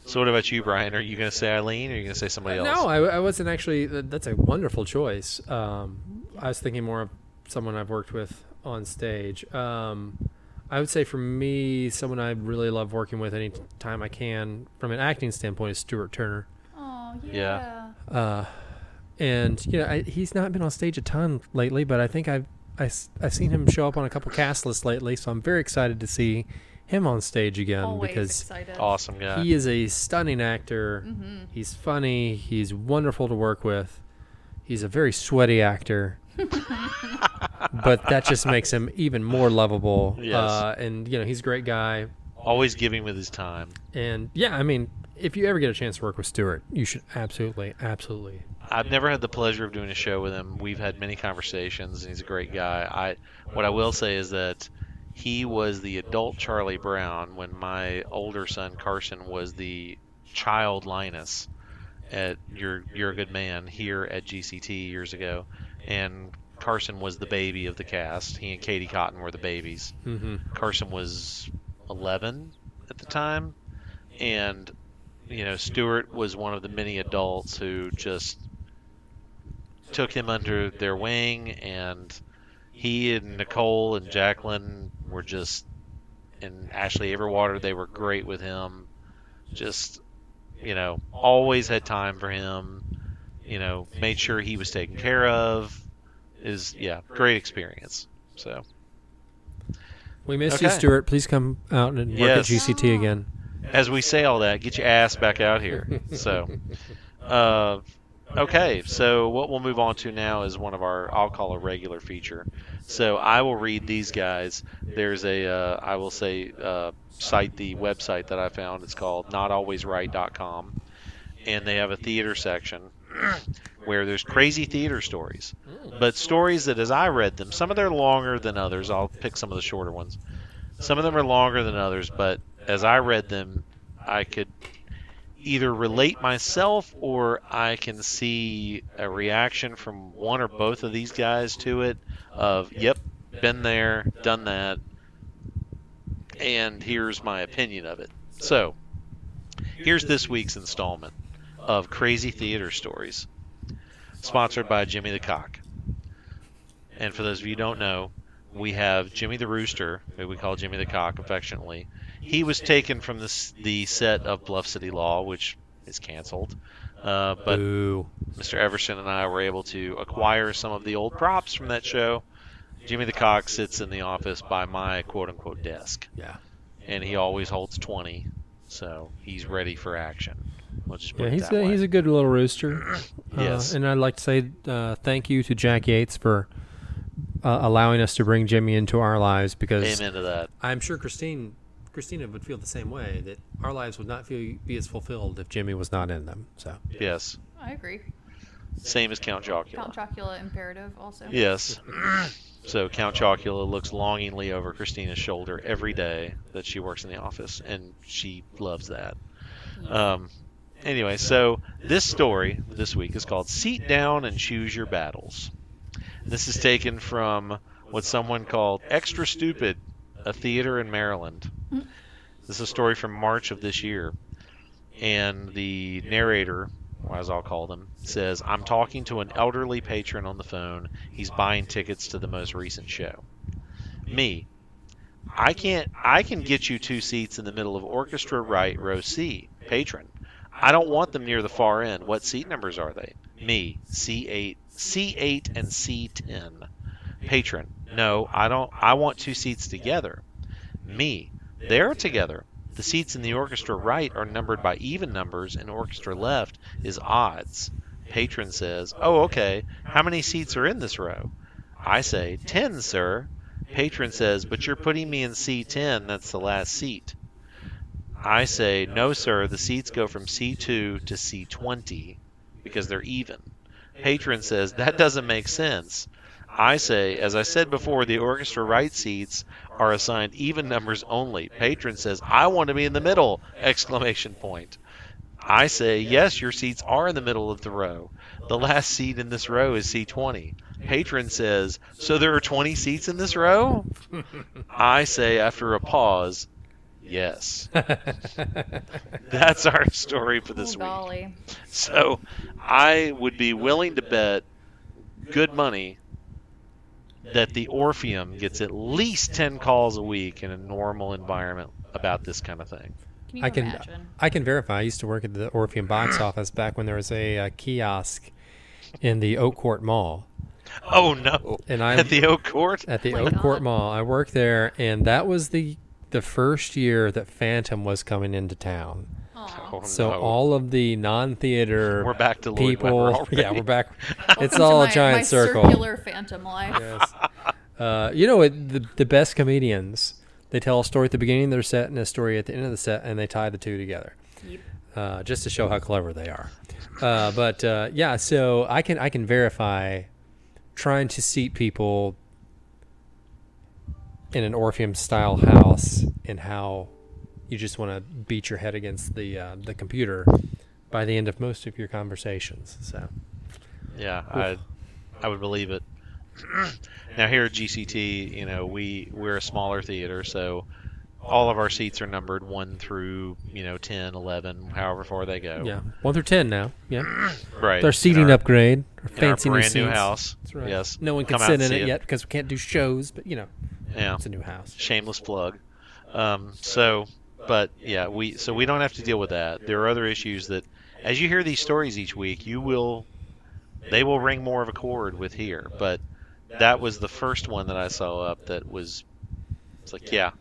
So what about you, Brian? Are you going to say Eileen or are you going to say somebody else? No, I, I wasn't actually. That's a wonderful choice. Um, I was thinking more of someone I've worked with on stage. Um, I would say for me, someone I really love working with any time I can, from an acting standpoint, is Stuart Turner. Oh Yeah. yeah. Uh, and you know, I, he's not been on stage a ton lately, but I think I've I, have i have seen him show up on a couple cast lists lately, so I'm very excited to see him on stage again Always because excited. Awesome guy. he is a stunning actor. Mm-hmm. He's funny. He's wonderful to work with. He's a very sweaty actor. but that just makes him even more lovable. Yes. Uh, and you know, he's a great guy. Always giving with his time. And yeah, I mean, if you ever get a chance to work with Stuart, you should absolutely, absolutely. I've never had the pleasure of doing a show with him. We've had many conversations, and he's a great guy. I what I will say is that he was the adult Charlie Brown when my older son Carson was the child Linus. at your You're a Good Man here at GCT years ago, and Carson was the baby of the cast. He and Katie Cotton were the babies. Mm-hmm. Carson was 11 at the time, and you know Stuart was one of the many adults who just took him under their wing, and he and Nicole and Jacqueline were just, and Ashley Everwater, they were great with him. Just, you know, always had time for him. You know, made sure he was taken care of. Is yeah, great experience. So We missed you, Stuart. Please come out and work Yes. at GCT again. as we say all that, get your ass back out here. So, uh, okay. So what we'll move on to now is one of our I'll call a regular feature. So I will read these guys. There's a uh, I will say uh, cite the website that I found. It's called notalwaysright.com, and they have a theater section where there's crazy theater stories, but stories that as I read them, some of them are longer than others. I'll pick some of the shorter ones. Some of them are longer than others, but as I read them, I could either relate myself or I can see a reaction from one or both of these guys to it of, yep, been there, done that, and here's my opinion of it. So, here's this week's installment of Crazy Theater Stories, sponsored by Jimmy the Cock. And for those of you who don't know, we have Jimmy the Rooster, who we call Jimmy the Cock affectionately. He was taken from the, the set of Bluff City Law, which is canceled. Uh, but Boo. Mr. Everson and I were able to acquire some of the old props from that show. Jimmy the Cock sits in the office by my quote unquote desk, Yeah. and he always holds 20, so he's ready for action. We'll just put Yeah, it he's that a, way. he's a good little rooster. Uh, Yes. and I'd like to say uh, thank you to Jack Yates for uh, allowing us to bring Jimmy into our lives because Amen to that. I'm sure Christine Christina would feel the same way that our lives would not feel be as fulfilled if Jimmy was not in them. So Yes. I agree. Same as Count Chocula. Count Chocula imperative also. Yes. So Count Chocula looks longingly over Christina's shoulder every day that she works in the office, and she loves that. Um, anyway, so this story this week is called "Seat Down and Choose Your Battles." This is taken from what someone called "Extra Stupid," a theater in Maryland. Hmm. This is a story from March of this year, and the narrator, as I'll call them, says, "I'm talking to an elderly patron on the phone. He's buying tickets to the most recent show." Me, I can't. I can get you two seats in the middle of orchestra right, row C. Patron, I don't want them near the far end. What seat numbers are they? Me, C8, C8 and C10. Patron, no, I don't. I want two seats together. Me, they're together. The seats in the orchestra right are numbered by even numbers, and orchestra left is odds. Patron says, "Oh, okay. How many seats are in this row?" I say, 10, sir." Patron says, "But you're putting me in C10. That's the last seat." I say, "No, sir. The seats go from C2 to C20 because they're even." Patron says, "That doesn't make sense." I say, as I said before, the orchestra right seats are assigned even numbers only. Patron says, "I want to be in the middle!" Exclamation point. I say, "Yes, your seats are in the middle of the row. The last seat in this row is C20." Patron says, "So there are 20 seats in this row?" I say after a pause, "Yes." That's our story for this oh, week. So I would be willing to bet good money that the Orpheum gets at least 10 calls a week in a normal environment about this kind of thing. Can you I can imagine? I can verify. I used to work at the Orpheum box office back when there was a, uh kiosk in the Oak Court Mall. Oh no. And I At the Oak Court? at the Oh my Oak Court Mall. I worked there, and that was the the first year that Phantom was coming into town. Aw. Oh, So no. all of the non-theater We're back to Lloyd people, Webber yeah, we're back. Welcome it's to all my, a giant my circle. Circular phantom life. Yes. Uh, you know what? The, the best comedians they tell a story at the beginning of their set and a story at the end of the set, and they tie the two together, Yep. uh, just to show how clever they are. Uh, but uh, yeah, so I can I can verify trying to seat people in an Orpheum style house and how you just want to beat your head against the uh, the computer. by the end of most of your conversations. So Yeah, I I would believe it. now here at GCT, you know, we we're a smaller theater, so all of our seats are numbered 1 through, you know, 10, 11, however far they go. yeah, one through ten now. Yeah, Right. their seating our- upgrade, our in our fancy brand new new house. That's right. Yes. No one can sit in see it yet because we can't do shows, but you know, Yeah. it's a new house. shameless plug. Um, so, but yeah, we so we don't have to deal with that. There are other issues that, as you hear these stories each week, you will, they will ring more of a chord with here. But that was the first one that I saw up that was, it's like yeah,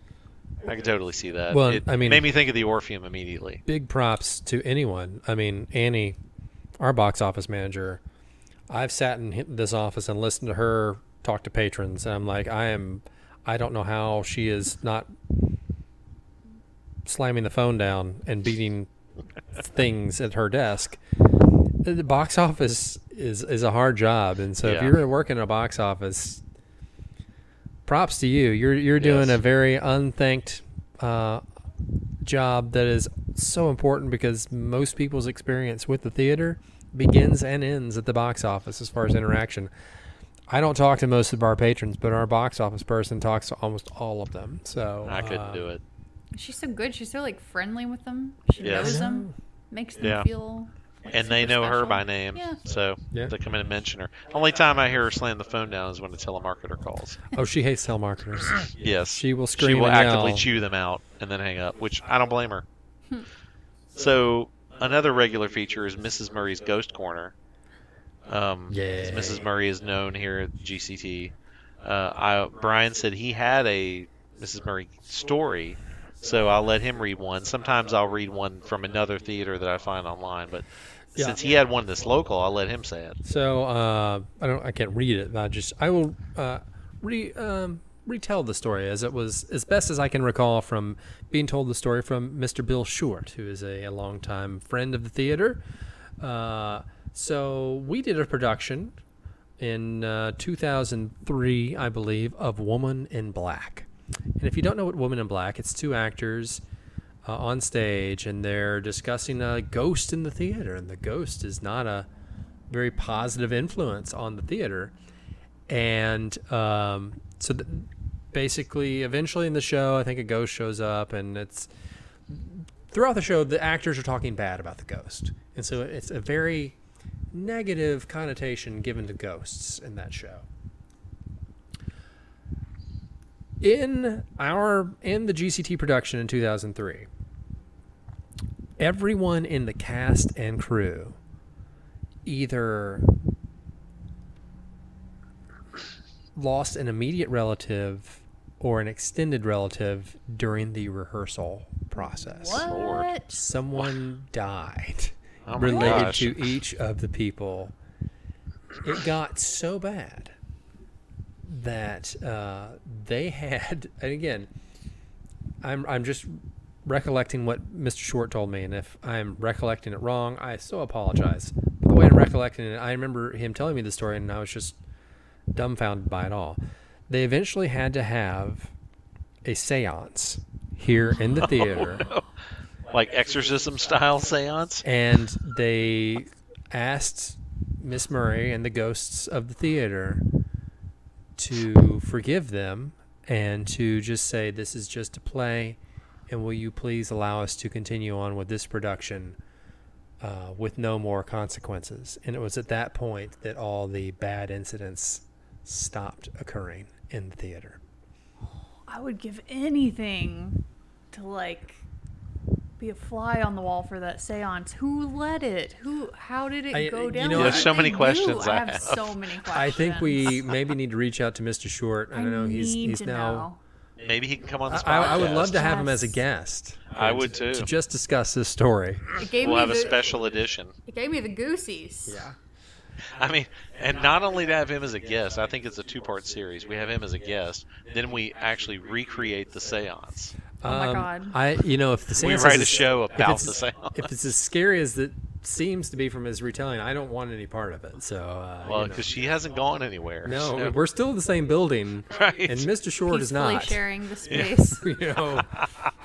I can totally see that. Well, it I mean- made me think of the Orpheum immediately. Big props to anyone. I mean, Annie, our box office manager. I've sat in this office and listened to her talk to patrons, and I'm like, I am, I don't know how she is not slamming the phone down and beating things at her desk. The box office is is a hard job, and so if you're working in a box office, props to you. You're you're doing Yes. a very unthanked uh, job that is so important because most people's experience with the theater begins and ends at the box office as far as interaction. I don't talk to most of our patrons, but our box office person talks to almost all of them. So I couldn't uh, do it. She's so good. She's so like friendly with them. She Yes. knows them, makes them Yeah. feel. like, And they super know her by name, Yeah. so Yeah. they come in and mention her. Only time I hear her slam the phone down is when a telemarketer calls. Oh, she hates telemarketers. Yes. She will scream. She will and actively yell. chew them out and then hang up, which I don't blame her. so another regular feature is Mrs. Murray's Ghost Corner. Um, Yeah. Mrs. Murray is known here at GCT. Uh, I, Brian said he had a Mrs. Murray story, so I'll let him read one. Sometimes I'll read one from another theater that I find online, but Yeah. since he had one that's local, I'll let him say it. So uh, I don't. I can't read it. I just. I will uh, re um, retell the story as it was as best as I can recall from being told the story from Mr. Bill Short, who is a, a longtime friend of the theater. Uh, so we did a production in uh, 2003, I believe, of Woman in Black. And if you don't know what Woman in Black, it's two actors uh, on stage and they're discussing a ghost in the theater, and the ghost is not a very positive influence on the theater. And um, so th- basically, eventually in the show, I think a ghost shows up, and it's throughout the show, the actors are talking bad about the ghost. And so it's a very negative connotation given to ghosts in that show. In our in the GCT production in 2003, everyone in the cast and crew either lost an immediate relative or an extended relative during the rehearsal process. What? Someone died Oh related gosh. to each of the people. It got so bad that uh, they had, and again, I'm I'm just recollecting what Mr. Short told me, and if I'm recollecting it wrong, I so apologize. But the way I'm recollecting it, I remember him telling me the story, and I was just dumbfounded by it all. They eventually had to have a séance here in the theater. Like exorcism style seance? and they asked Miss Murray and the ghosts of the theater to forgive them and to just say this is just a play and will you please allow us to continue on with this production uh, with no more consequences? And it was at that point that all the bad incidents stopped occurring in the theater. I would give anything to like be a fly on the wall for that seance. Who led it? Who? How did it I- go down? you know, There's so many questions I I have, have. so many questions. i think we maybe need to reach out to mr short i, I don't know he's he's now know. Maybe he can come on this I, I would love to have him as a guest. I would to- too. To just discuss this story. It gave We'll me have the, a special edition. It gave me the goosies. Yeah. I mean, and not only to have him as a guest, I think it's a two-part series. We have him as a guest, then we actually recreate the séance. Oh my God. I, you know, if the We write a as- show about the séance. If it's as scary as it seems to be from his retelling. I don't want any part of it. So, uh, Well, you know. because she hasn't gone anywhere. no, so- we're still in the same building, Right. and Mr. Short is not. sharing the space. you know,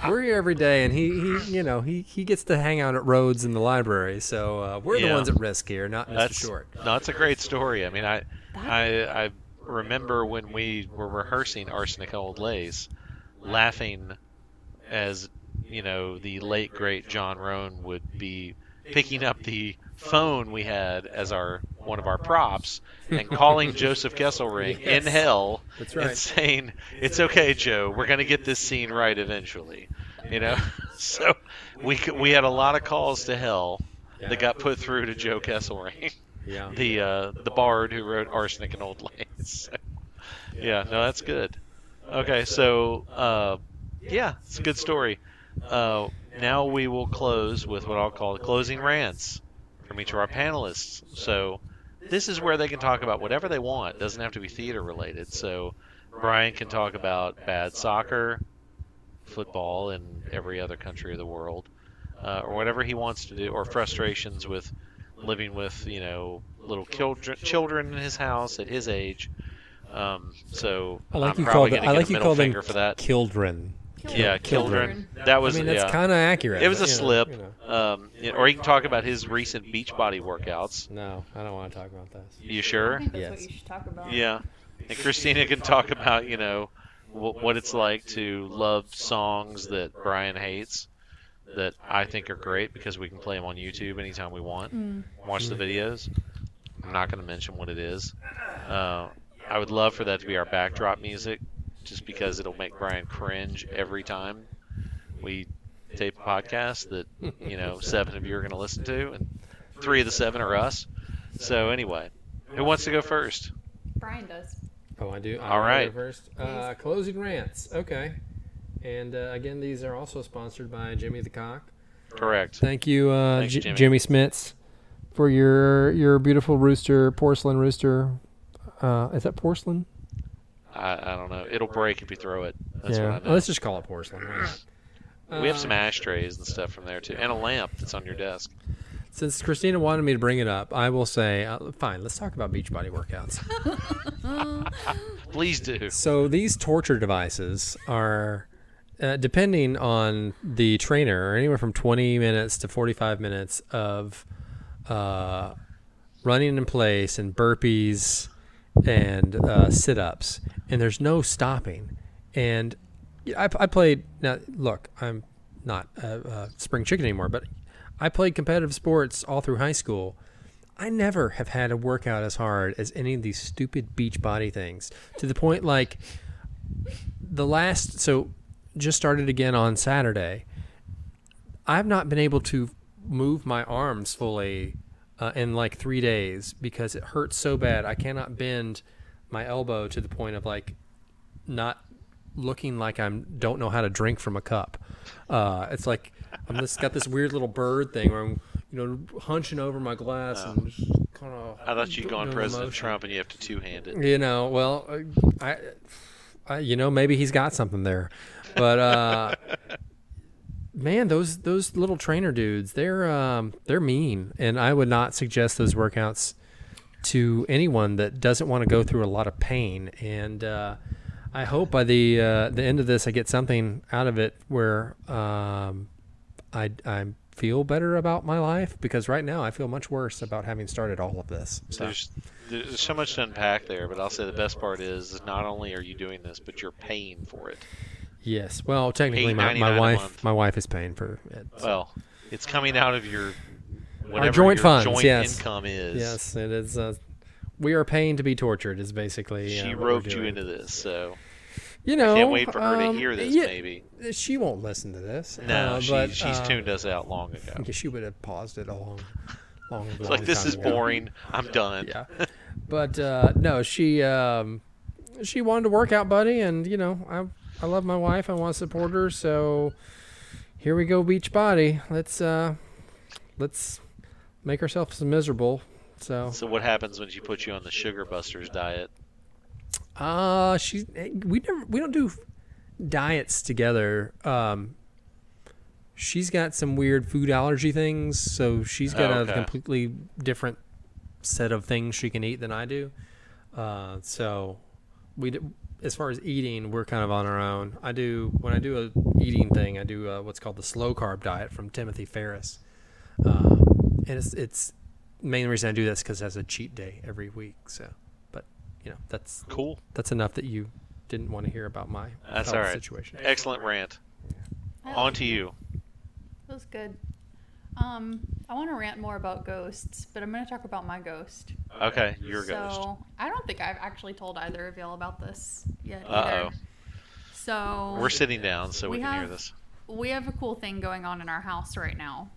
we're here every day, and he, he, you know, he, he gets to hang out at Rhodes in the library. So uh, we're the ones at risk here, not Mr. That's Short. no, it's a great story. I mean, I, I, I remember when we were rehearsing Arsenic and Old Lace, laughing as you know the late great John Roan would be picking up the phone we had as our one of our props and calling Joseph Kesselring in hell That's and saying, "It's okay, Joe. We're going to get this scene right eventually." You know, so we we had a lot of calls to hell that got put through to Joe Kesselring, Yeah. the uh, the bard who wrote Arsenic and Old Lace. Yeah, no, that's good. Okay, so uh, yeah, it's a good story. Uh, now we will close with what I'll call the closing rants from each of our panelists. So this is where they can talk about whatever they want. It doesn't have to be theater related. So Brian can talk about bad soccer, football in every other country of the world, uh, or whatever he wants to do, or frustrations with living with you know little children children in his house at his age. Um, so I like I'm you probably called it. I like you called them finger for that. children. Yeah, Children. children. That was I mean, that's yeah. kind of accurate. It was a but, you know, slip. you know. Um, or he can talk about his recent Beachbody workouts. No, I don't want to talk about this. You I sure? think that's Yes. what you should talk about. Yeah. And Christina can talk about, you know, wh- what it's like to love songs that Brian hates that I think are great because we can play them on YouTube anytime we want. Mm. Watch the videos. I'm not going to mention what it is. Uh, I would love for that to be our backdrop music just because it'll make Brian cringe every time we tape a podcast that, you know, seven of you are going to listen to, and three of the seven are us. So, anyway, who wants to go first? Brian does. Oh, I do. All right. First, uh, closing rants. Okay. And uh, again, these are also sponsored by Jimmy the Cock. Correct. Thank you, uh, Thanks, J- Jimmy. Jimmy Smits, for your your beautiful rooster, porcelain rooster. Uh, is that porcelain? I, I don't know. It'll break if you throw it. That's yeah. what I know. Let's just call it porcelain. we have Uh, some ashtrays and stuff from there too, and a lamp that's on your desk. Since Christina wanted me to bring it up, I will say, uh, fine. Let's talk about Beachbody workouts. Please do. So these torture devices are, uh, depending on the trainer, anywhere from 20 minutes to 45 minutes of uh, running in place and burpees and uh, sit-ups, and there's no stopping. And I, I played. Now, look, I'm not a, a spring chicken anymore, but I played competitive sports all through high school. I never have had a workout as hard as any of these stupid beach body things. To the point like the last so just started again on Saturday. I've not been able to move my arms fully uh, in like three days because it hurts so bad. I cannot bend my elbow to the point of like not looking like I'm don't know how to drink from a cup. Uh, it's like I'm just got this weird little bird thing where I'm you know hunching over my glass and just kind of. I thought you'd gone President Trump and you have to two hand it. You know, well, I, I, you know, maybe he's got something there, but uh, man, those those little trainer dudes, they're um, they're mean, and I would not suggest those workouts to anyone that doesn't want to go through a lot of pain. And uh, I hope by the uh, the end of this, I get something out of it where um, I I feel better about my life because right now I feel much worse about having started all of this. So. There's there's so much to unpack there, but I'll say the best part is, is not only are you doing this, but you're paying for it. Yes. Well, technically, my, my wife my wife is paying for it. so- Well, it's coming out of your whatever joint your funds, joint yes. income is. yes, it is. Uh, we are paying to be tortured. Is basically. She uh, roped you into this, so You know, can't wait for her to um, hear this. yeah, maybe She won't listen to this. no, uh, she, but, she's uh, tuned us out long ago. yeah, she would have paused it a long, long. It's like this is boring. I'm done. Yeah, but uh, no, she um, she wanted to work out, buddy, and you know, I I love my wife. I want to support her, so here we go, beach body. Let's uh, let's make ourselves miserable. So So what happens when she puts you on the Sugar Busters diet? Uh she we never we don't do diets together. Um she's got some weird food allergy things, so she's got Oh, a completely different set of things she can eat than I do. Uh, so we, as far as eating, we're kind of on our own. I do when I do a eating thing, I do uh, what's called the slow carb diet from Timothy Ferriss, um, and it's it's main reason I do this because it has a cheat day every week. So, but you know that's Cool. that's enough that you didn't want to hear about my That's all right. situation. Excellent rant. I On to you. That was good. Um, I want to rant more about ghosts, but I'm going to talk about my ghost. Okay, your so, ghost. I don't think I've actually told either of y'all about this yet Uh oh. So We're sitting down so we, we can hear this. we have a cool thing going on in our house right now.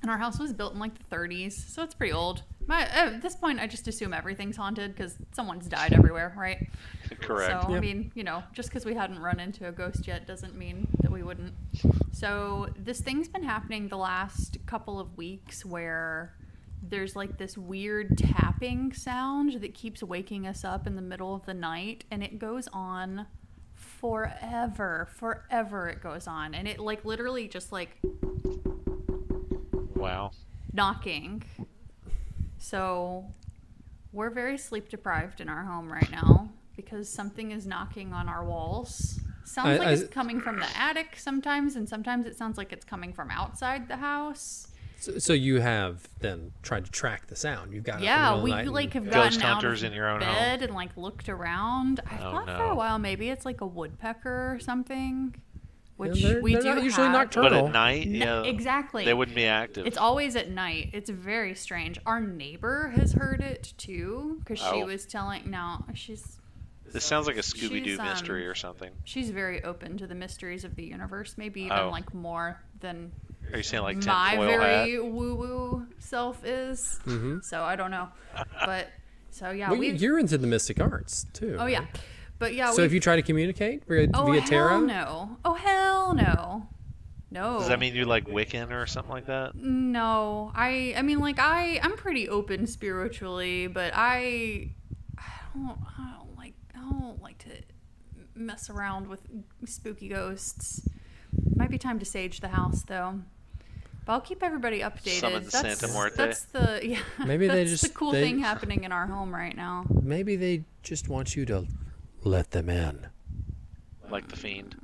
And our house was built in like the 30s, so it's pretty old. My, at this point, I just assume everything's haunted because someone's died everywhere, right? Correct. So, I mean, you know, just because we hadn't run into a ghost yet doesn't mean that we wouldn't. So, this thing's been happening the last couple of weeks where there's like this weird tapping sound that keeps waking us up in the middle of the night, and it goes on forever. Forever it goes on. And it like literally just like Wow. knocking. So we're very sleep deprived in our home right now because something is knocking on our walls. Sounds I- like I- it's coming from the attic sometimes, and sometimes it sounds like it's coming from outside the house. So, so you have then tried to track the sound. You've got it in the Yeah, we like have Ghost gotten out of in your own home. bed and like looked around. I Oh, thought for a while maybe it's like a woodpecker or something, which they're- we they're do not usually have. nocturnal. But at night, N- yeah, exactly. they wouldn't be active. It's always at night. It's very strange. Our neighbor has heard it too because she Oh. was telling. Now she's this sounds like a Scooby Doo she's, um, mystery or something. she's very open to the mysteries of the universe. Maybe even Oh. like more than Are you saying like my tinfoil very woo woo self is. Mhm. So I don't know, but so yeah, Well, we. you're into the mystic arts too. Oh yeah, right? But yeah. So if you try to communicate via, oh via hell tarot, no! Oh hell no! No. Does that mean you like Wiccan or something like that? No, I I mean like I I'm pretty open spiritually, but I I don't I don't like I don't like to mess around with spooky ghosts. Might be time to sage the house though. But I'll keep everybody updated. Summon that's, Santa Muerte. that's the yeah. Maybe they just- the cool they- thing happening in our home right now. maybe they just want you to let them in. Like the fiend?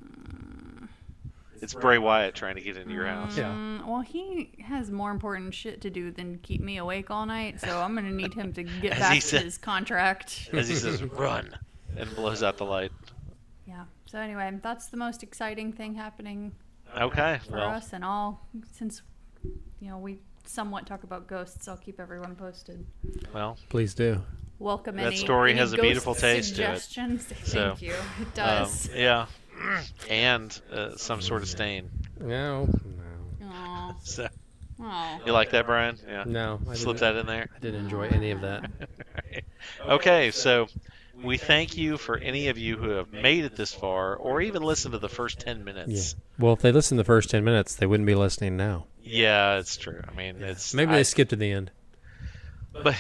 It's Bray Wyatt trying to get into your house. Yeah. Mm, well, he has more important shit to do than keep me awake all night, so I'm gonna need him to get back to said- his contract. As he says, run, and blows out the light. Yeah. So anyway, that's the most exciting thing happening Okay, for well, us, and all since you know we somewhat talk about ghosts, I'll keep everyone posted. well, Please do. Welcome That any story any has a beautiful taste to it. Thank So, you. It um, does. yeah, and uh, some sort of stain. No, no, Aw. So, Aw. you like that, Brian? Yeah. no. I Slip that in there. I didn't enjoy any of that. okay, so we thank you for any of you who have made it this far, or even listened to the first ten Yeah. minutes. Well, if they listened the first ten minutes, they wouldn't be listening now. Yeah, it's true. I mean, it's Maybe I- they skipped to the end. But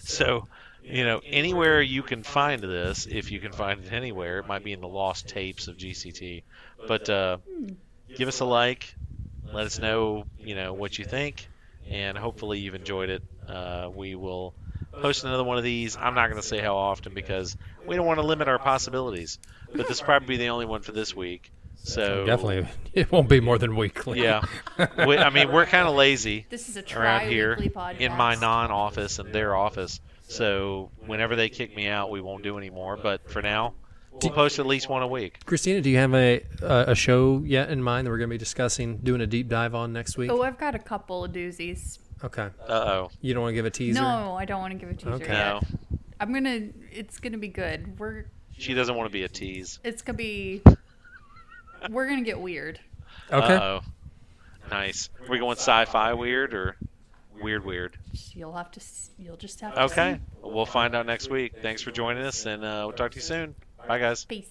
so, you know, anywhere you can find this, if you can find it anywhere, it might be in the lost tapes of GCT. But uh, give us a like, let us know, you know, what you think, and hopefully you've enjoyed it. Uh, we will post another one of these. I'm not going to say how often because we don't want to limit our possibilities. But this will probably be the only one for this week. So Definitely, it won't be more than weekly. yeah. we, I mean, we're kind of lazy This is a around here podcast. in my non-office and their office. So whenever they kick me out, we won't do anymore. But for now, we'll post at least one a week. Christina, do you have a a a show yet in mind that we're going to be discussing, doing a deep dive on next week? Oh, I've got a couple of doozies. Okay. Uh oh. You don't want to give a teaser? No, I don't want to give a teaser Okay. No. I'm gonna. It's gonna be good. We're. she doesn't want to be a tease. It's gonna be. We're gonna get weird. Okay. Uh oh. Nice. we going sci-fi weird or weird weird? You'll have to. You'll just have to. Okay. see. We'll find out next week. Thanks for joining us, and uh, we'll talk to you soon. Bye, guys. Peace.